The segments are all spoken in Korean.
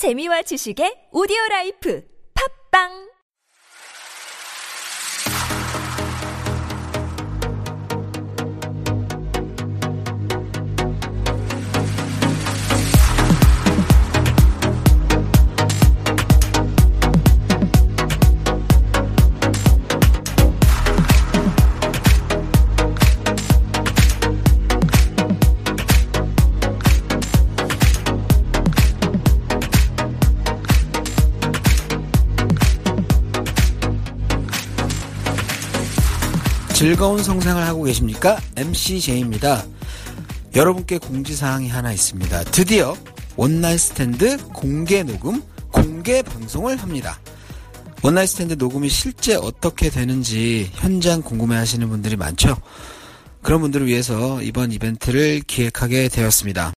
재미와 지식의 오디오 라이프. 팝빵 즐거운 성생활 하고 계십니까? MC 제이입니다. 여러분께 공지사항이 하나 있습니다. 드디어 One Night Stand 공개 녹음, 공개 방송을 합니다. One Night Stand 녹음이 실제 어떻게 되는지 현장 궁금해 하시는 분들이 많죠? 그런 분들을 위해서 이번 이벤트를 기획하게 되었습니다.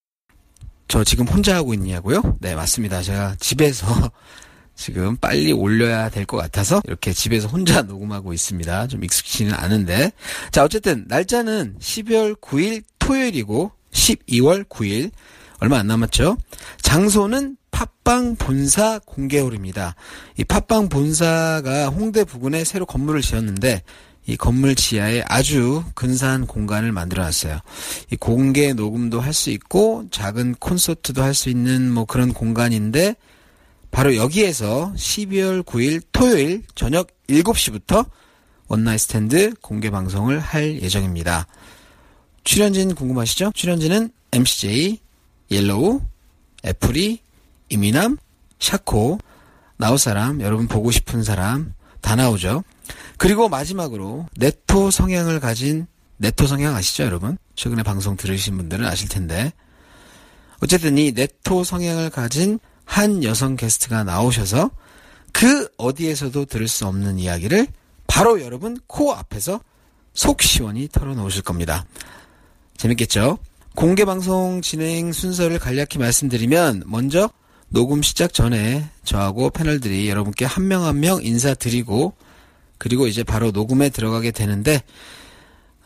저 지금 혼자 하고 있냐고요? 네, 맞습니다. 제가 집에서 지금 빨리 올려야 될 것 같아서 이렇게 집에서 혼자 녹음하고 있습니다. 좀 익숙치는 않은데. 자, 어쨌든 날짜는 12월 9일 토요일이고 12월 9일 얼마 안 남았죠? 장소는 팟빵 본사 공개홀입니다. 이 팟빵 본사가 홍대 부근에 새로 건물을 지었는데 이 건물 지하에 아주 근사한 공간을 만들어 놨어요. 이 공개 녹음도 할 수 있고 작은 콘서트도 할 수 있는 뭐 그런 공간인데 바로 여기에서 12월 9일 토요일 저녁 7시부터 원나잇 스탠드 공개 방송을 할 예정입니다. 출연진 궁금하시죠? 출연진은 MCJ, 옐로우, 애플이, 이미남, 샤코, 나올 사람, 여러분 보고 싶은 사람 다 나오죠. 그리고 마지막으로 네토 성향을 가진 네토 성향 아시죠, 여러분? 최근에 방송 들으신 분들은 아실 텐데. 어쨌든 이 네토 성향을 가진 한 여성 게스트가 나오셔서 그 어디에서도 들을 수 없는 이야기를 바로 여러분 코 앞에서 속 시원히 털어놓으실 겁니다. 재밌겠죠? 공개 방송 진행 순서를 간략히 말씀드리면 먼저 녹음 시작 전에 저하고 패널들이 여러분께 한 명 한 명 인사드리고 그리고 이제 바로 녹음에 들어가게 되는데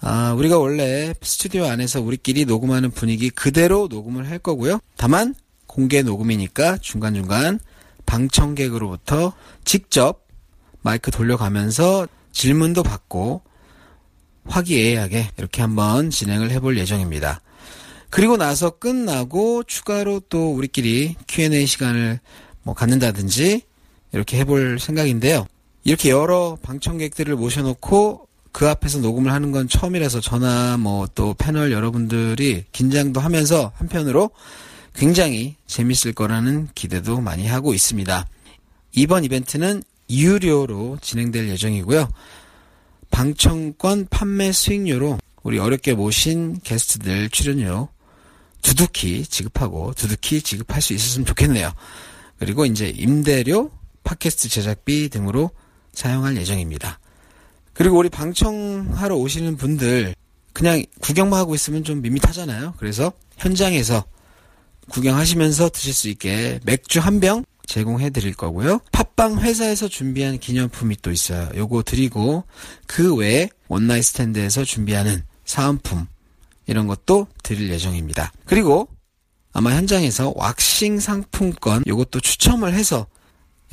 아, 우리가 원래 스튜디오 안에서 우리끼리 녹음하는 분위기 그대로 녹음을 할 거고요. 다만 공개 녹음이니까 중간중간 방청객으로부터 직접 마이크 돌려가면서 질문도 받고 화기애애하게 이렇게 한번 진행을 해볼 예정입니다. 그리고 나서 끝나고 추가로 또 우리끼리 Q&A 시간을 뭐 갖는다든지 이렇게 해볼 생각인데요. 이렇게 여러 방청객들을 모셔놓고 그 앞에서 녹음을 하는 건 처음이라서 저나 뭐 또 패널 여러분들이 긴장도 하면서 한편으로 굉장히 재밌을 거라는 기대도 많이 하고 있습니다. 이번 이벤트는 유료로 진행될 예정이고요. 방청권 판매 수익료로 우리 어렵게 모신 게스트들 출연료 두둑히 지급하고 두둑히 지급할 수 있었으면 좋겠네요. 그리고 이제 임대료, 팟캐스트 제작비 등으로 사용할 예정입니다. 그리고 우리 방청하러 오시는 분들 그냥 구경만 하고 있으면 좀 밋밋하잖아요. 그래서 현장에서 구경하시면서 드실 수 있게 맥주 한 병 제공해 드릴 거고요. 팟빵 회사에서 준비한 기념품이 또 있어요. 요거 드리고 그 외에 원나잇 스탠드에서 준비하는 사은품 이런 것도 드릴 예정입니다. 그리고 아마 현장에서 왁싱 상품권 요것도 추첨을 해서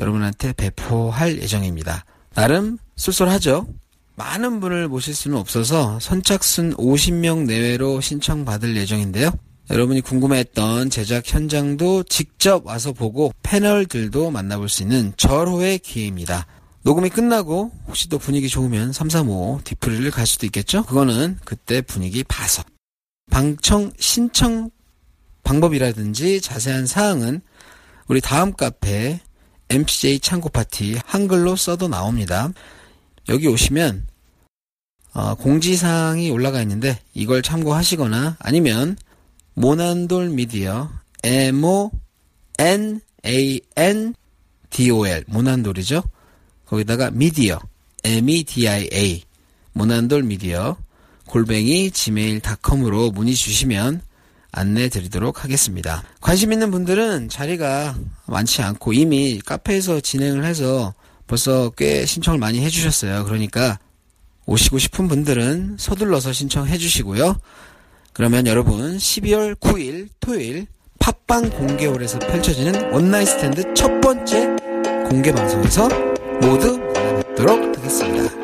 여러분한테 배포할 예정입니다. 나름 쏠쏠하죠? 많은 분을 모실 수는 없어서 선착순 50명 내외로 신청받을 예정인데요. 여러분이 궁금해했던 제작 현장도 직접 와서 보고 패널들도 만나볼 수 있는 절호의 기회입니다. 녹음이 끝나고 혹시 또 분위기 좋으면 335 디프리를 갈 수도 있겠죠? 그거는 그때 분위기 봐서. 방청 신청 방법이라든지 자세한 사항은 우리 다음 카페 MCJ 창고 파티 한글로 써도 나옵니다. 여기 오시면 어, 공지사항이 올라가 있는데 이걸 참고하시거나 아니면 모난돌 미디어 M-O N-A-N-D-O-L 모난돌이죠. 거기다가 미디어 M-E-D-I-A 모난돌 미디어 골뱅이 gmail.com으로 문의 주시면 안내 드리도록 하겠습니다. 관심 있는 분들은 자리가 많지 않고 이미 카페에서 진행을 해서 벌써 꽤 신청을 많이 해주셨어요. 그러니까 오시고 싶은 분들은 서둘러서 신청해 주시고요. 그러면 여러분 12월 9일 토요일 팟빵 공개홀에서 펼쳐지는 원나잇 스탠드 첫 번째 공개 방송에서 모두 만나뵙도록 하겠습니다.